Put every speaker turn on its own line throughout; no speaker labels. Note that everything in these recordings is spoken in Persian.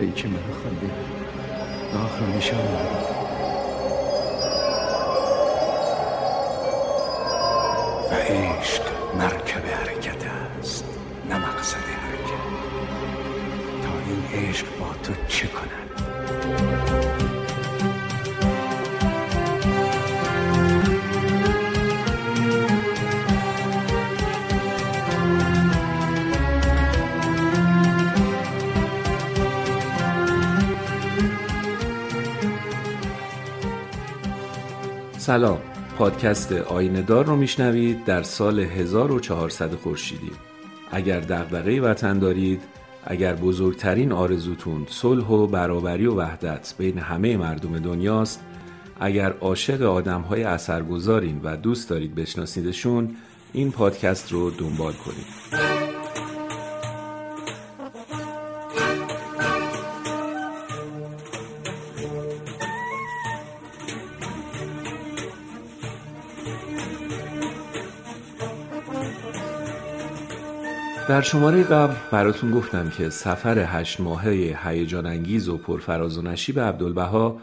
ای که من خواندی آخر میشم و عشق مرکب حرکت است نه مقصد حرکت. تا این عشق با تو چه کند؟
سلام. پادکست آینه دار رو میشنوید در سال 1400 خورشیدی. اگر دغدغه وطن دارید اگر بزرگترین آرزوتون صلح و برابری و وحدت بین همه مردم دنیاست اگر عاشق آدم های اثرگذارین و دوست دارید بشناسیدشون این پادکست رو دنبال کنید. در شماره قبل براتون گفتم که سفر هشت ماهه هیجان انگیز و پرفراز و نشیب عبدالبها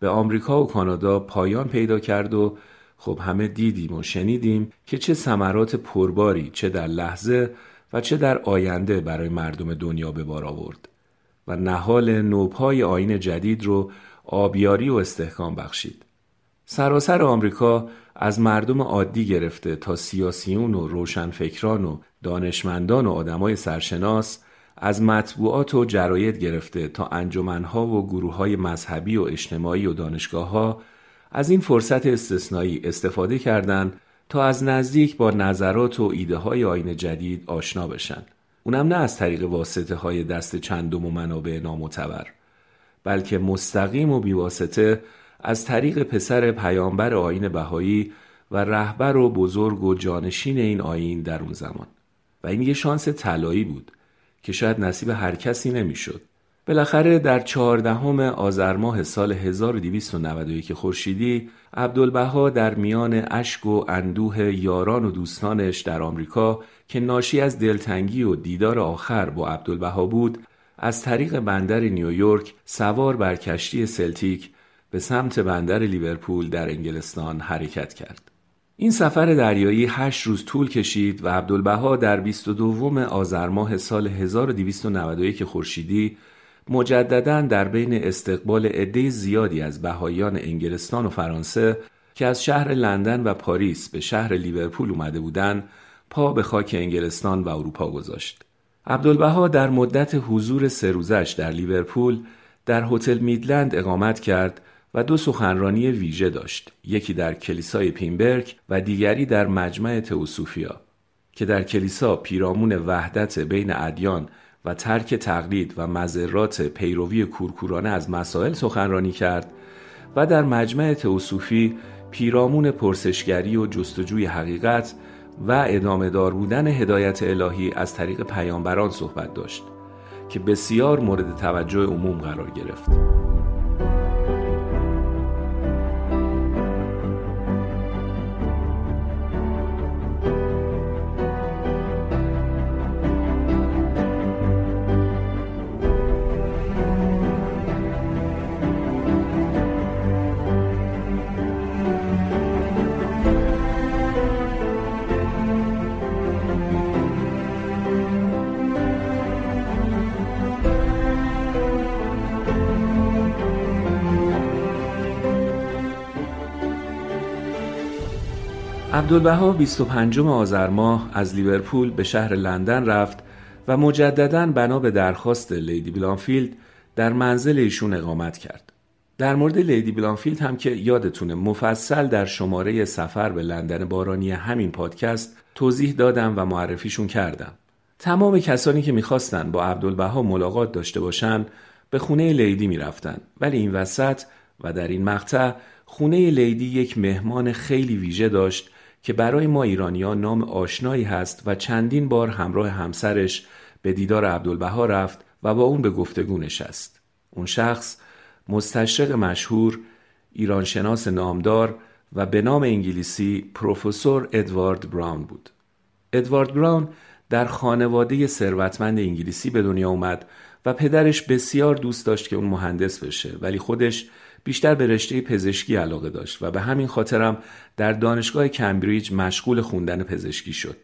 به آمریکا و کانادا پایان پیدا کرد و خب همه دیدیم و شنیدیم که چه ثمرات پرباری چه در لحظه و چه در آینده برای مردم دنیا به بار آورد و نهال نوپای آین جدید رو آبیاری و استحکام بخشید. سراسر آمریکا از مردم عادی گرفته تا سیاسیون و روشنفکران و دانشمندان و آدمای سرشناس از مطبوعات و جراید گرفته تا انجمنها و گروه های مذهبی و اجتماعی و دانشگاه ها از این فرصت استثنایی استفاده کردند تا از نزدیک با نظرات و ایده های آین جدید آشنا بشن. اونم نه از طریق واسطه های دست چندم و منابع نامعتبر بلکه مستقیم و بیواسطه از طریق پسر پیامبر آین بهایی و رهبر و بزرگ و جانشین این آین در اون زمان و این یه شانس طلایی بود که شاید نصیب هر کسی نمی‌شد. بالاخره در چهاردهم آذر ماه سال 1291 خورشیدی عبدالبها در میان اشک و اندوه یاران و دوستانش در آمریکا که ناشی از دلتنگی و دیدار آخر با عبدالبها بود از طریق بندر نیویورک سوار بر کشتی سلتیک به سمت بندر لیورپول در انگلستان حرکت کرد. این سفر دریایی هشت روز طول کشید و عبدالبها در 22 آذر ماه سال 1291 خورشیدی مجددا در بین استقبال عده زیادی از بهاییان انگلستان و فرانسه که از شهر لندن و پاریس به شهر لیورپول اومده بودند پا به خاک انگلستان و اروپا گذاشت. عبدالبها در مدت حضور سه روزش در لیورپول در هتل میدلند اقامت کرد دو سخنرانی ویژه داشت یکی در کلیسای پینبرگ و دیگری در مجمع تئوسوفیا که در کلیسا پیرامون وحدت بین ادیان و ترک تقلید و مذرات پیروی کورکورانه از مسائل سخنرانی کرد و در مجمع تئوسوفی پیرامون پرسشگری و جستجوی حقیقت و ادامه دار بودن هدایت الهی از طریق پیامبران صحبت داشت که بسیار مورد توجه عموم قرار گرفت. عبدالبها 25 آذر ماه از لیورپول به شهر لندن رفت و مجددا بنا به درخواست لیدی بلامفیلد در منزل ایشون اقامت کرد. در مورد لیدی بلامفیلد هم که یادتونه مفصل در شماره سفر به لندن بارانی همین پادکست توضیح دادم و معرفیشون کردم. تمام کسانی که می‌خواستن با عبدالبها ملاقات داشته باشن به خونه لیدی می‌رفتن ولی این وسط و در این مقطع خونه لیدی یک مهمان خیلی ویژه داشت که برای ما ایرانیا نام آشنایی هست و چندین بار همراه همسرش به دیدار عبدالبها رفت و با اون به گفتگو نشست. اون شخص مستشرق مشهور، ایرانشناس نامدار و به نام انگلیسی پروفسور ادوارد براون بود. ادوارد براون در خانواده ثروتمند انگلیسی به دنیا اومد و پدرش بسیار دوست داشت که اون مهندس بشه ولی خودش بیشتر به رشته پزشکی علاقه داشت و به همین خاطرم در دانشگاه کمبریج مشغول خوندن پزشکی شد.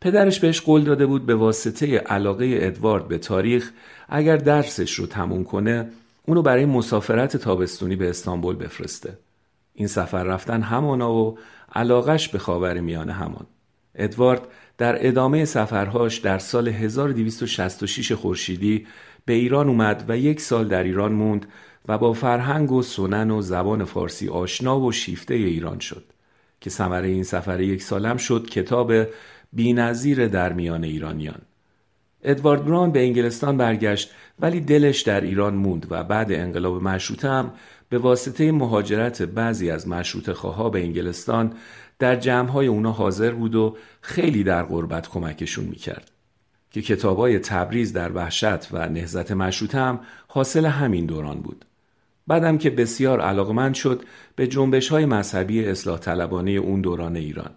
پدرش بهش قول داده بود به واسطه علاقه ادوارد به تاریخ اگر درسش رو تموم کنه اونو برای مسافرت تابستونی به استانبول بفرسته. این سفر رفتن همانا و علاقش به خاور میانه همان. ادوارد در ادامه سفرهاش در سال 1266 خورشیدی به ایران اومد و یک سال در ایران موند و با فرهنگ و سنن و زبان فارسی آشنا و شیفته ایران شد که ثمره این سفر یک سالم شد کتاب بینظیر در میان ایرانیان. ادوارد بران به انگلستان برگشت ولی دلش در ایران موند و بعد انقلاب مشروطه هم به واسطه مهاجرت بعضی از مشروط خواه به انگلستان در جمعهای اونا حاضر بود و خیلی در غربت کمکشون می‌کرد. که کتابای تبریز در وحشت و نهزت مشروطه هم حاصل همین دوران بود. بعدم که بسیار علاقمند شد به جنبش های مذهبی اصلاح طلبانه اون دوران ایران.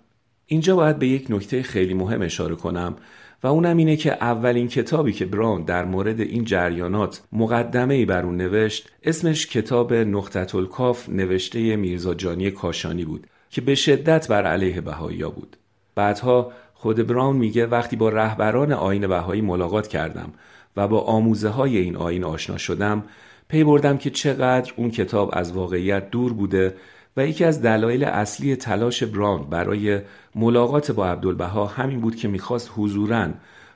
اینجا باید به یک نکته خیلی مهم اشاره کنم و اونم اینه که اولین کتابی که براون در مورد این جریانات مقدمه ای بر اون نوشت اسمش کتاب نقطت الکاف نوشته میرزا جانی کاشانی بود که به شدت بر علیه بهایی بود. بعدها خود براون میگه وقتی با رهبران آین بهایی ملاقات کردم و با آموزه های این آین آشنا شدم پی بردم که چقدر اون کتاب از واقعیت دور بوده و یکی از دلایل اصلی تلاش براون برای ملاقات با عبدالبها همین بود که می‌خواست حضورا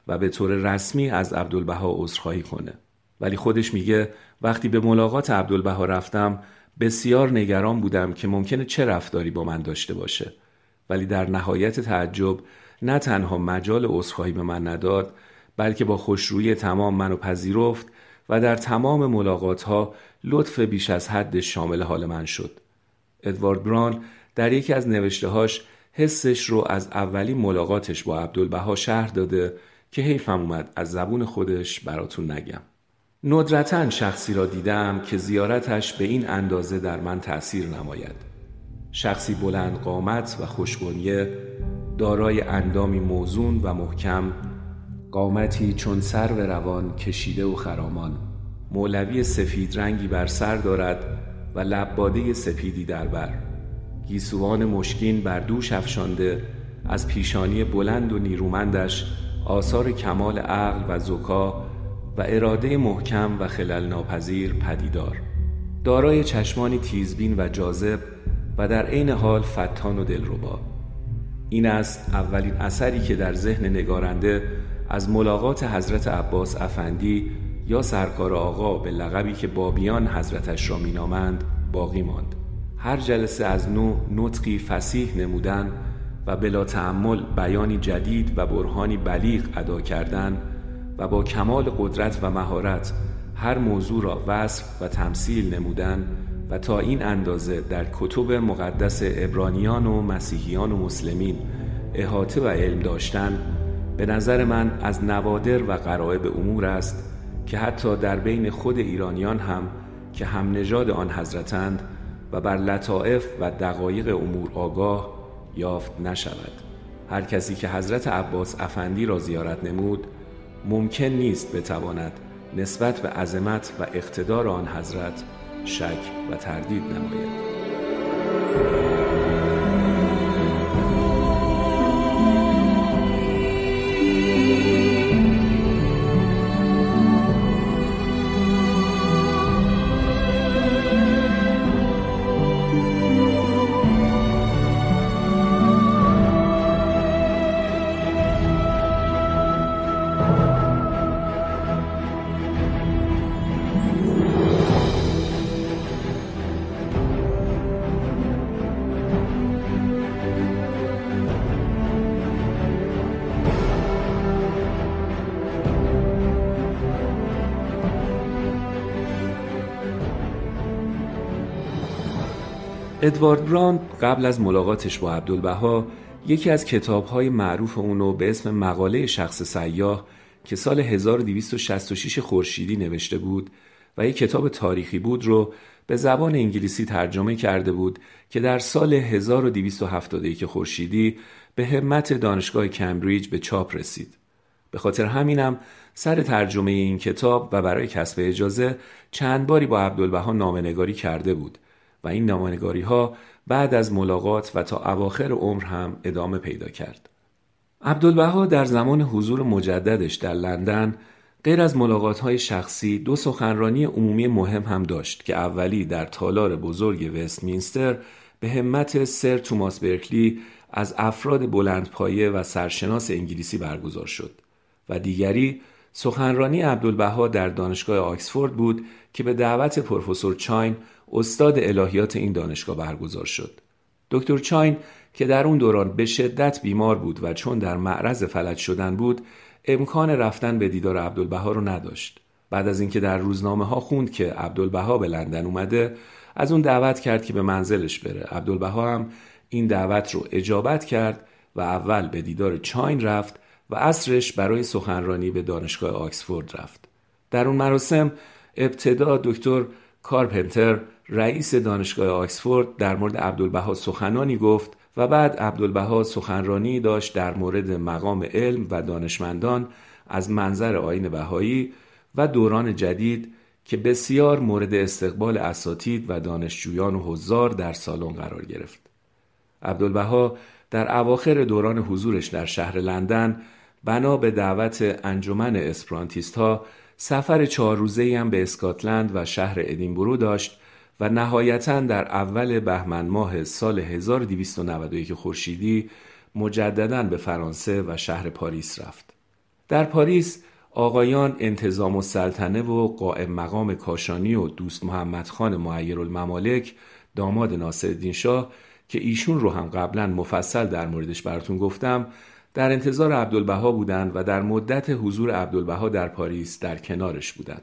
و به طور رسمی از عبدالبها عذرخواهی کنه. ولی خودش میگه وقتی به ملاقات عبدالبها رفتم بسیار نگران بودم که ممکنه چه رفتاری با من داشته باشه. ولی در نهایت تعجب نه تنها مجال عذرخواهی به من نداد بلکه با خوشرویی تمام منو پذیرفت و در تمام ملاقات ها لطف بیش از حد شامل حال من شد. ادوارد بران در یکی از نوشتههاش حسش رو از اولین ملاقاتش با عبدالبها شهر داده که حیفم اومد از زبون خودش براتون نگم. ندرتا شخصی را دیدم که زیارتش به این اندازه در من تأثیر نماید. شخصی بلند قامت و خوشبنیه دارای اندامی موزون و محکم قامتی چون سر و روان کشیده و خرامان. مولوی سفید رنگی بر سر دارد و لباده سپیدی در بر. گیسوان مشکین بر دوش افشانده از پیشانی بلند و نیرومندش آثار کمال عقل و زکا و اراده محکم و خلل ناپذیر پدیدار. دارای چشمانی تیزبین و جاذب و در عین حال فتان و دلربا. این است اولین اثری که در ذهن نگارنده از ملاقات حضرت عباس افندی یا سرکار آقا به لقبی که بابیان حضرتش را مینامند باقی ماند. هر جلسه از نو نطقی فسیح نمودن و بلا تعمل بیانی جدید و برهانی بلیغ ادا کردن و با کمال قدرت و مهارت هر موضوع را وصف و تمثیل نمودن و تا این اندازه در کتب مقدس ابرانیان و مسیحیان و مسلمین احاطه و علم داشتن به نظر من از نوادر و قرائب امور است که حتی در بین خود ایرانیان هم که هم نژاد آن حضرتند و بر لطائف و دقایق امور آگاه یافت نشود. هر کسی که حضرت عباس افندی را زیارت نمود ممکن نیست بتواند نسبت به عظمت و اقتدار آن حضرت شک و تردید نماید. ادوارد براند قبل از ملاقاتش با عبدالبها یکی از کتابهای معروف اونو به اسم مقاله شخص سیاه که سال 1266 خورشیدی نوشته بود و یک کتاب تاریخی بود رو به زبان انگلیسی ترجمه کرده بود که در سال 1271 خورشیدی به همت دانشگاه کمبریج به چاپ رسید. به خاطر همینم سر ترجمه این کتاب و برای کسب اجازه چند باری با عبدالبها نامنگاری کرده بود و این نامنگاری ها بعد از ملاقات و تا اواخر عمر هم ادامه پیدا کرد. عبدالبها در زمان حضور مجددش در لندن غیر از ملاقات های شخصی دو سخنرانی عمومی مهم هم داشت که اولی در تالار بزرگ وستمینستر به همت سر توماس برکلی از افراد بلندپایه و سرشناس انگلیسی برگزار شد و دیگری سخنرانی عبدالبها در دانشگاه آکسفورد بود که به دعوت پروفسور چاین استاد الهیات این دانشگاه برگزار شد. دکتر چاین که در اون دوران به شدت بیمار بود و چون در معرض فلج شدن بود امکان رفتن به دیدار عبدالبها رو نداشت. بعد از اینکه در روزنامه ها خوند که عبدالبها به لندن اومده از اون دعوت کرد که به منزلش بره. عبدالبها هم این دعوت رو اجابت کرد و اول به دیدار چاین رفت و عصرش برای سخنرانی به دانشگاه آکسفورد رفت. در اون مراسم ابتدا دکتر کارپنتر رئیس دانشگاه آکسفورد در مورد عبدالبها سخنانی گفت و بعد عبدالبها سخنرانی داشت در مورد مقام علم و دانشمندان از منظر آین بهایی و دوران جدید که بسیار مورد استقبال اساتید و دانشجویان و حضار در سالن قرار گرفت. عبدالبها در اواخر دوران حضورش در شهر لندن بنا به دعوت انجمن اسپرانتیست ها سفر چهار روزه هم به اسکاتلند و شهر ادینبرو داشت و نهایتا در اول بهمن ماه سال 1291 خورشیدی مجددا به فرانسه و شهر پاریس رفت. در پاریس آقایان انتظام السلطنه و قائم مقام کاشانی و دوست محمد خان معیر الممالک داماد ناصرالدین شاه که ایشون رو هم قبلا مفصل در موردش براتون گفتم در انتظار عبدالبها بودند و در مدت حضور عبدالبها در پاریس در کنارش بودند.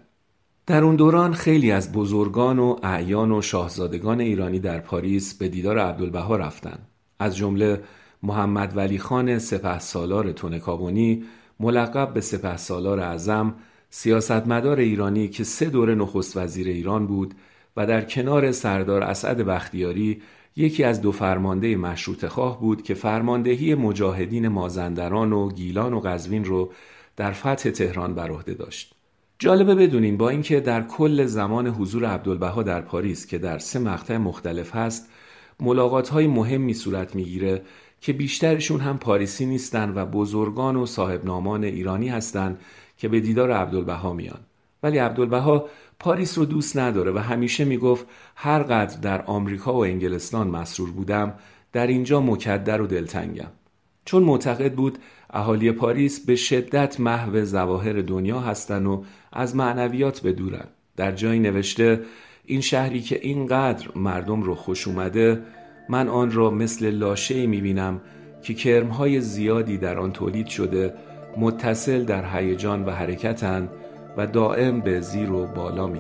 در اون دوران خیلی از بزرگان و اعیان و شاهزادگان ایرانی در پاریس به دیدار عبدالبها رفتند. از جمله محمد ولی خان سپه سالار تونکابونی ملقب به سپه سالار اعظم سیاستمدار ایرانی که سه دوره نخست وزیر ایران بود و در کنار سردار اسعد بختیاری یکی از دو فرمانده مشروط خواه بود که فرماندهی مجاهدین مازندران و گیلان و قزوین رو در فتح تهران بر عهده داشت. جالبه بدونین با اینکه در کل زمان حضور عبدالبها در پاریس که در سه مقطع مختلف هست ملاقات های مهمی صورت می‌گیره که بیشترشون هم پاریسی نیستن و بزرگان و صاحب نامان ایرانی هستند که به دیدار عبدالبها میان. ولی عبدالبها پاریس رو دوست نداره و همیشه می‌گفت هر قدر در آمریکا و انگلستان مسرور بودم در اینجا مکدر و دلتنگم. چون معتقد بود اهالی پاریس به شدت محو زواهر دنیا هستند و از معنویات به دورن در جایی نوشته این شهری که اینقدر مردم رو خوش اومده من آن را مثل لاشه می‌بینم که کرمهای زیادی در آن تولید شده متصل در هیجان و حرکتند و دائم به زیر و بالا می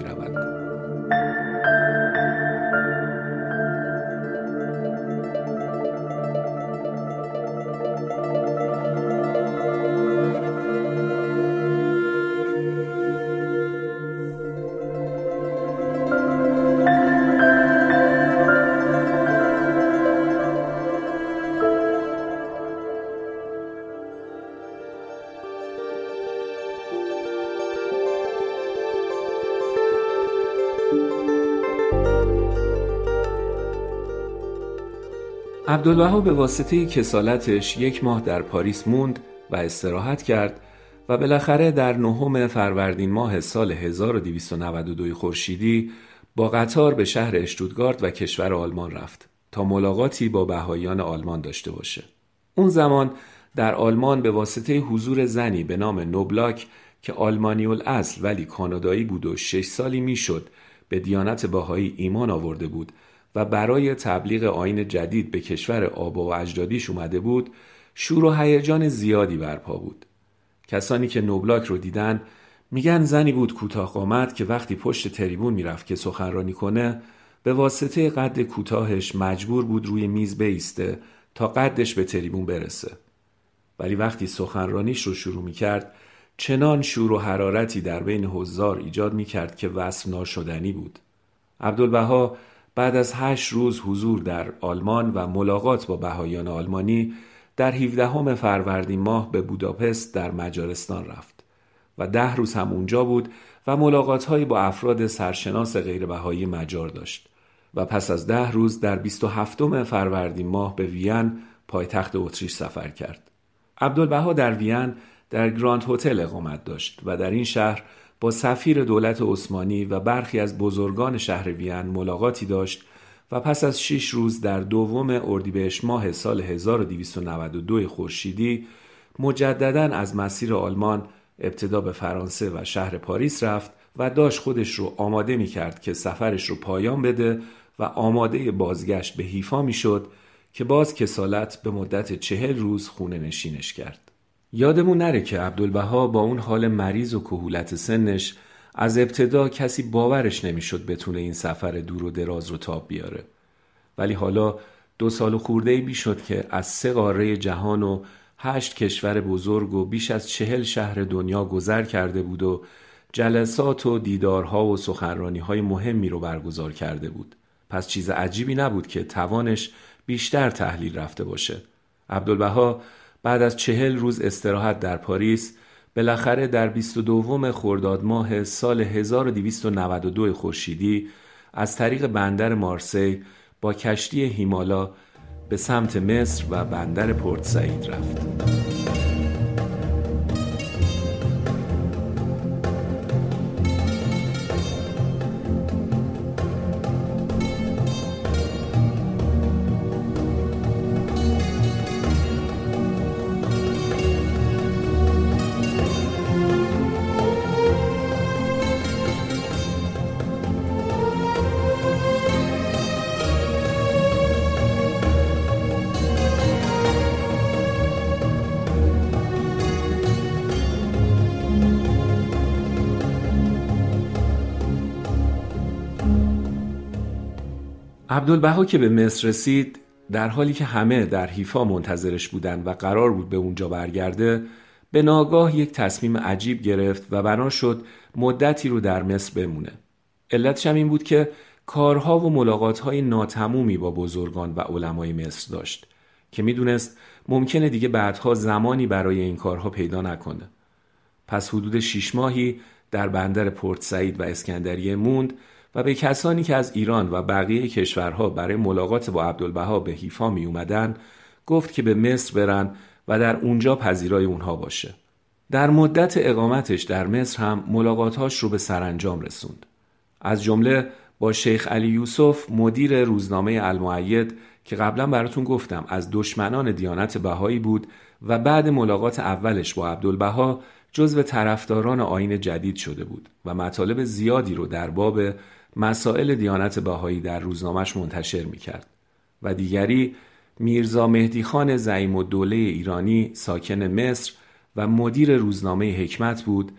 روند. عبدالبها به واسطه کسالتش یک ماه در پاریس موند و استراحت کرد و بالاخره در نهم فروردین ماه سال 1292 خورشیدی با قطار به شهر اشتودگارد و کشور آلمان رفت تا ملاقاتی با بهاییان آلمان داشته باشه. اون زمان در آلمان به واسطه حضور زنی به نام نوبلاک که آلمانی اصل ولی کانادایی بود و شش سالی می‌شد به دیانت باهایی ایمان آورده بود و برای تبلیغ آین جدید به کشور آبا و اجدادیش اومده بود شور و هیجان زیادی برپا بود. کسانی که نوبلاک رو دیدن میگن زنی بود کوتاه قامت که وقتی پشت تریبون می‌رفت که سخنرانی کنه به واسطه قد کوتاهش مجبور بود روی میز بیسته تا قدش به تریبون برسه. ولی وقتی سخنرانیش رو شروع می‌کرد چنان شور و حرارتی در بین حضار ایجاد می‌کرد که وصف ناشدنی بود. عبدالبها بعد از هشت روز حضور در آلمان و ملاقات با بهایان آلمانی در 17 فروردین ماه به بوداپست در مجارستان رفت و ده روز هم اونجا بود و ملاقات با افراد سرشناس غیربهایی مجار داشت و پس از ده روز در 27 فروردین ماه به وین پایتخت اتریش سفر کرد. عبدالبها در وین در گراند هتل اقامت داشت و در این شهر با سفیر دولت عثمانی و برخی از بزرگان شهر وین ملاقاتی داشت و پس از شش روز در دوم اردیبهشت ماه سال 1292 خورشیدی مجددا از مسیر آلمان ابتدا به فرانسه و شهر پاریس رفت و داشت خودش رو آماده می کرد که سفرش رو پایان بده و آماده بازگشت به حیفا می شد که باز کسالت به مدت چهل روز خونه نشینش کرد. یادمون نره که عبدالبها با اون حال مریض و کهولت سنش از ابتدا کسی باورش نمی‌شد بتونه این سفر دور و دراز رو تاب بیاره. ولی حالا دو سال خورده بی شد که از سه قاره جهان و هشت کشور بزرگ و بیش از چهل شهر دنیا گذر کرده بود و جلسات و دیدارها و سخنرانی های مهمی رو برگزار کرده بود. پس چیز عجیبی نبود که توانش بیشتر تحلیل رفته باشه. عبدالبها بعد از چهل روز استراحت در پاریس بالاخره در 22 خرداد ماه سال 1292 خورشیدی از طریق بندر مارسی با کشتی هیمالا به سمت مصر و بندر پورت سعید رفت. عبدالبها که به مصر رسید در حالی که همه در حیفا منتظرش بودند و قرار بود به اونجا برگرده به ناگاه یک تصمیم عجیب گرفت و بنا شد مدتی رو در مصر بمونه. علتش هم این بود که کارها و ملاقاتهای ناتمومی با بزرگان و علمای مصر داشت که می‌دونست ممکنه دیگه بعدها زمانی برای این کارها پیدا نکنه. پس حدود شیش ماهی در بندر پورت سعید و اسکندریه موند و به کسانی که از ایران و بقیه کشورها برای ملاقات با عبدالبها به حیفا می اومدن گفت که به مصر برن و در اونجا پذیرای اونها باشه. در مدت اقامتش در مصر هم ملاقاتهاش رو به سرانجام رسوند. از جمله با شیخ علی یوسف مدیر روزنامه المعید که قبلا براتون گفتم از دشمنان دیانت بهایی بود و بعد ملاقات اولش با عبدالبها جزو طرفداران آین جدید شده بود و مطالب زیادی رو در باب مسائل دیانت بهایی در روزنامهش منتشر می کرد و دیگری میرزا مهدی خان زعیم و دوله ایرانی ساکن مصر و مدیر روزنامه حکمت بود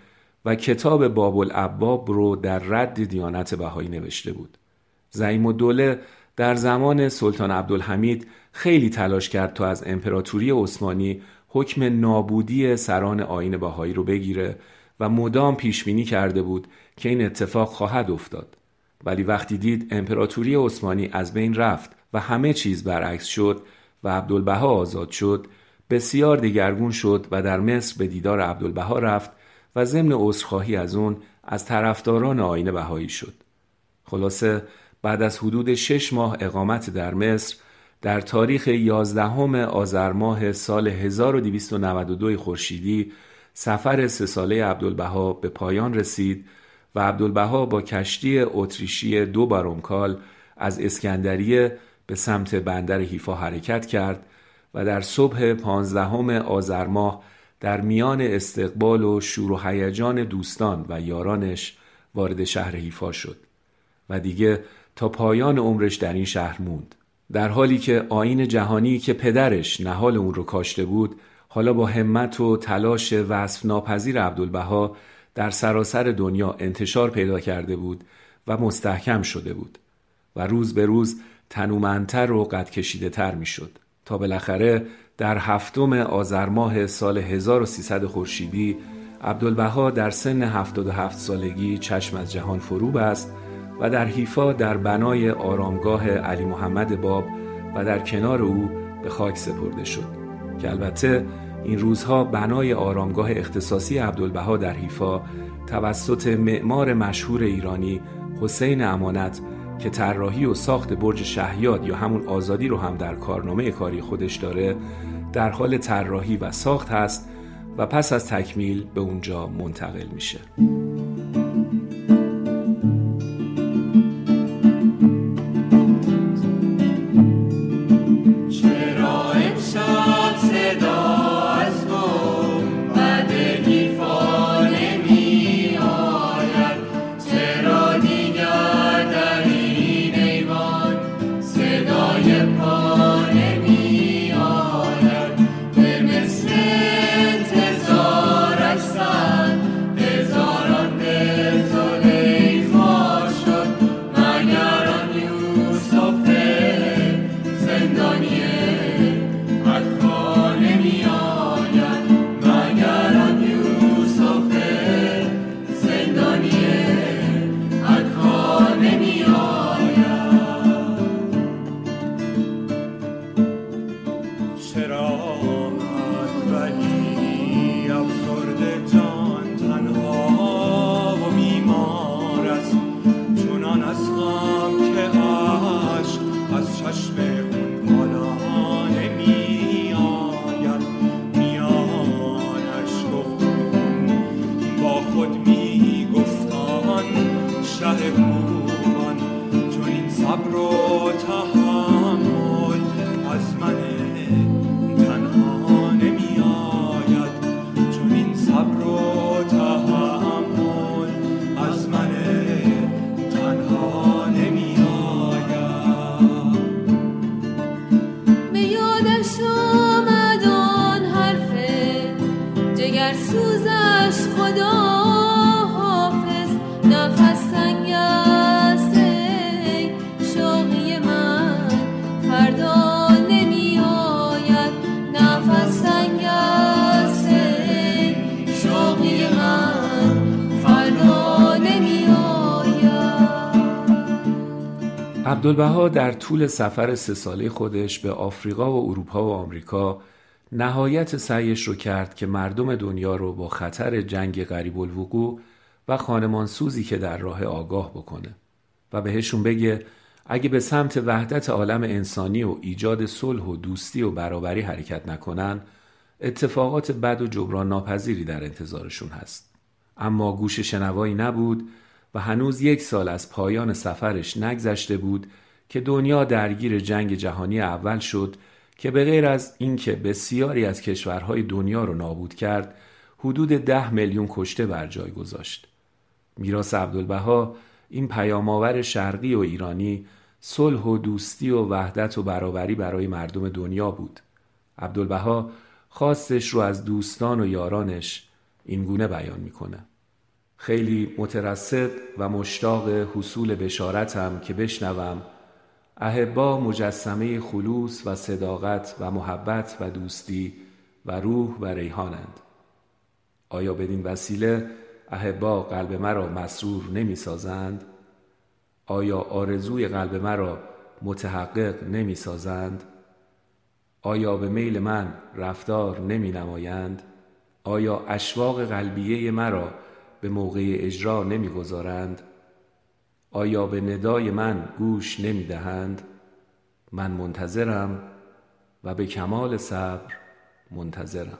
و کتاب باب العباب رو در رد دیانت بهایی نوشته بود. زعیم و دوله در زمان سلطان عبدالحمید خیلی تلاش کرد تا از امپراتوری عثمانی حکم نابودی سران آین بهایی رو بگیره و مدام پیش بینی کرده بود که این اتفاق خواهد افتاد. ولی وقتی دید امپراتوری عثمانی از بین رفت و همه چیز برعکس شد و عبدالبها آزاد شد بسیار دگرگون شد و در مصر به دیدار عبدالبها رفت و ضمن عذرخواهی از اون از طرفداران آین بهایی شد. خلاصه بعد از حدود شش ماه اقامت در مصر در تاریخ 11 آذر ماه سال 1292 خورشیدی سفر سه ساله عبدالبها به پایان رسید و عبدالبها با کشتی اتریشی دو بارونکال از اسکندریه به سمت بندر حیفا حرکت کرد و در صبح پانزدهم آذر ماه در میان استقبال و شور و هیجان دوستان و یارانش وارد شهر حیفا شد و دیگه تا پایان عمرش در این شهر موند. در حالی که آین جهانی که پدرش نهال اون رو کاشته بود حالا با همت و تلاش وصف ناپذیر عبدالبها در سراسر دنیا انتشار پیدا کرده بود و مستحکم شده بود و روز به روز تنومندتر و قد کشیده تر می شد تا بالاخره در هفتم آذر ماه سال 1300 خورشیدی عبدالبها در سن 77 سالگی چشم از جهان فرو بست و در حیفا در بنای آرامگاه علی محمد باب و در کنار او به خاک سپرده شد که البته این روزها بنای آرامگاه اختصاصی عبدالبها در حیفا توسط معمار مشهور ایرانی حسین امانت که طراحی و ساخت برج شهیاد یا همون آزادی رو هم در کارنامه کاری خودش داره در حال طراحی و ساخت هست و پس از تکمیل به اونجا منتقل میشه. عبدالبها در طول سفر سه ساله خودش به آفریقا و اروپا و آمریکا نهایت سعیش رو کرد که مردم دنیا رو با خطر جنگ غریب الوقوع و خانمان سوزی که در راه آگاه بکنه و بهشون بگه اگه به سمت وحدت عالم انسانی و ایجاد صلح و دوستی و برابری حرکت نکنن اتفاقات بد و جبران ناپذیری در انتظارشون هست. اما گوش شنوایی نبود و هنوز یک سال از پایان سفرش نگذشته بود که دنیا درگیر جنگ جهانی اول شد که به غیر از اینکه بسیاری از کشورهای دنیا رو نابود کرد حدود ده میلیون کشته بر جای گذاشت. میراث عبدالبها این پیامآور شرقی و ایرانی صلح و دوستی و وحدت و برابری برای مردم دنیا بود. عبدالبها خواستش رو از دوستان و یارانش اینگونه بیان می‌کنه. خیلی مترصد و مشتاق حصول بشارتم که بشنوم اهبا مجسمه خلوص و صداقت و محبت و دوستی و روح و ریحانند آیا بدین وسیله اهبا قلب مرا مسرور نمی سازند؟ آیا آرزوی قلب مرا متحقق نمی سازند؟ آیا به میل من رفتار نمی نمایند؟ آیا اشواق قلبیه مرا به موقع اجرا نمی‌گذارند. آیا به ندای من گوش نمی دهند من منتظرم و به کمال صبر منتظرم.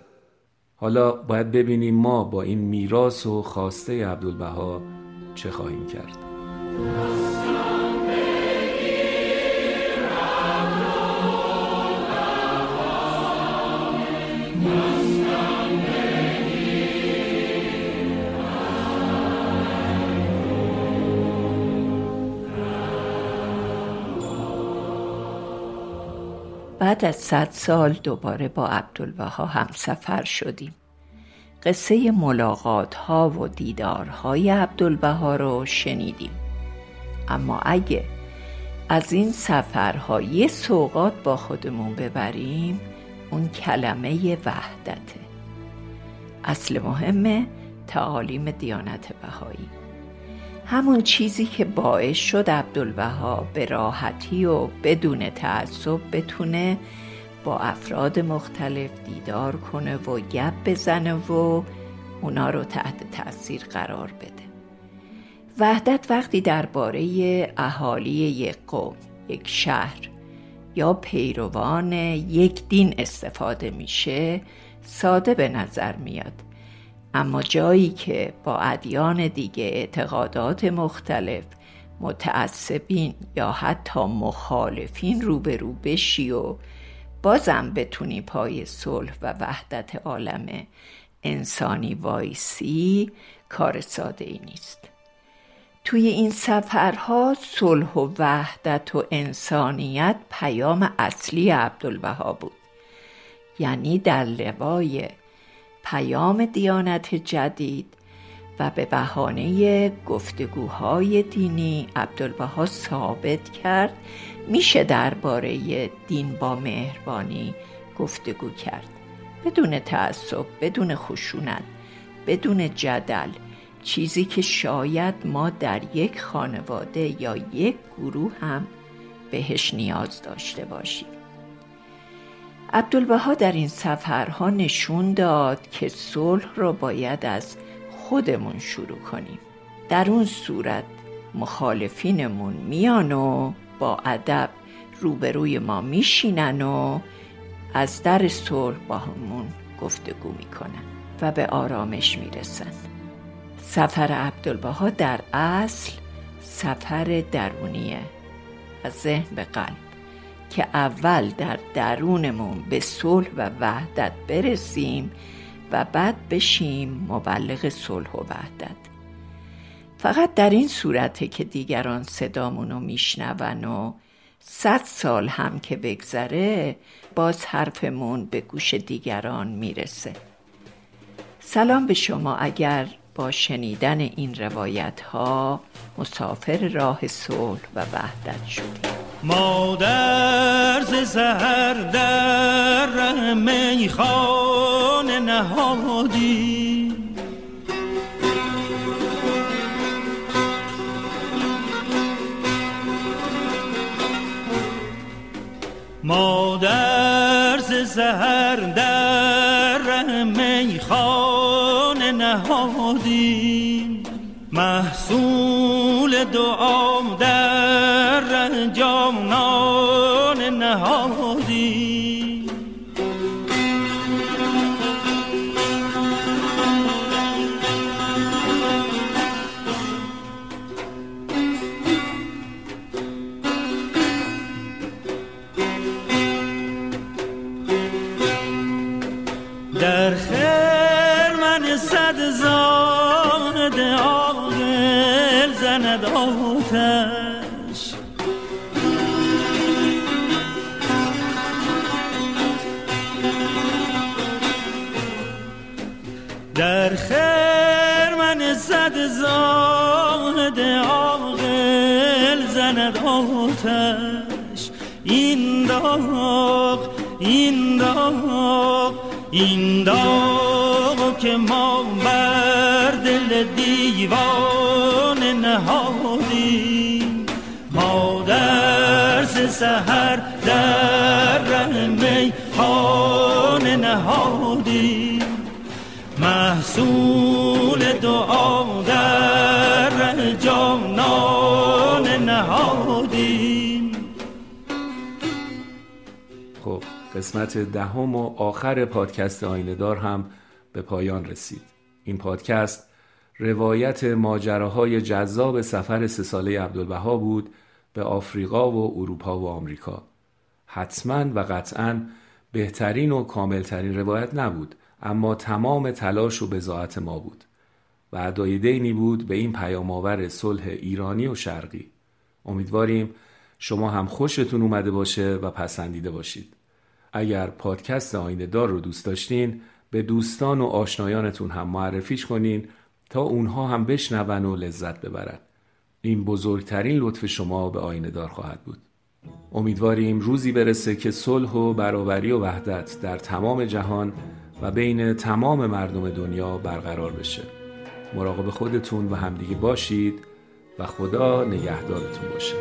حالا باید ببینیم ما با این میراث و خواسته عبدالبها چه خواهیم کرد.
بعد از صد سال دوباره با عبدالبها هم سفر شدیم. قصه ملاقات ها و دیدارهای عبدالبها رو شنیدیم. اما اگه از این سفرها یه سوقات با خودمون ببریم اون کلمه وحدته. اصل مهمه تعالیم دیانت بهایی. همون چیزی که باعث شد عبدالبها به راحتی و بدون تعصب بتونه با افراد مختلف دیدار کنه و گپ بزنه و اونا رو تحت تاثیر قرار بده. وحدت وقتی درباره اهالی یک قوم یک شهر یا پیروان یک دین استفاده میشه ساده به نظر میاد. اما جایی که با ادیان دیگه اعتقادات مختلف متعصبین یا حتی مخالفین روبرو بشی و بازم بتونی پای صلح و وحدت عالم انسانی وایسی کار ساده ای نیست. توی این سفرها صلح و وحدت و انسانیت پیام اصلی عبدالبها بود. یعنی در لوای پیام دیانت جدید و به بهانه گفتگوهای دینی عبدالبها ثابت کرد میشه درباره دین با مهربانی گفتگو کرد. بدون تعصب بدون خشونت بدون جدل چیزی که شاید ما در یک خانواده یا یک گروه هم بهش نیاز داشته باشیم. عبدالبها در این سفرها نشون داد که صلح رو باید از خودمون شروع کنیم. در اون صورت مخالفینمون میان و با ادب روبروی ما میشینن و از در صلح با همون گفتگو می‌کنن و به آرامش می‌رسن. سفر عبدالبها در اصل سفر درونیه از ذهن به قلب. که اول در درونمون به صلح و وحدت برسیم و بعد بشیم مبلغ صلح و وحدت. فقط در این صورته که دیگران صدامونو میشنون و صد سال هم که بگذره باز حرفمون به گوش دیگران می‌رسه. سلام به شما اگر با شنیدن این روایت ها مسافر راه صلح و وحدت شدیم
مادر ز سهر در میخانه نهادی. مادر ز سهر در میخانه نهادی. محصول دعام عاقل زند آتش. در خیر من صد زاد عاقل زند آتش. این داغ این داغ این داغ که ما دیوان نهادیم ما در سهر در رحمه خانه نهادیم محصول دعا در جانان نهادیم
خب قسمت دهم و آخر پادکست آینهدار هم به پایان رسید. این پادکست روایت ماجراهای جذاب سفر سه ساله عبدالبها بود به آفریقا و اروپا و آمریکا. حتما و قطعا بهترین و کاملترین روایت نبود اما تمام تلاش و بزاعت ما بود و ادای دینی بود به این پیامآور صلح ایرانی و شرقی. امیدواریم شما هم خوشتون اومده باشه و پسندیده باشید. اگر پادکست آینه دار رو دوست داشتین به دوستان و آشنایانتون هم معرفیش کنین تا اونها هم بشنون و لذت ببرن این بزرگترین لطف شما به آینه دار خواهد بود. امیدواریم روزی برسه که صلح و برابری و وحدت در تمام جهان و بین تمام مردم دنیا برقرار بشه. مراقب خودتون و همدیگه باشید و خدا نگهدارتون باشه.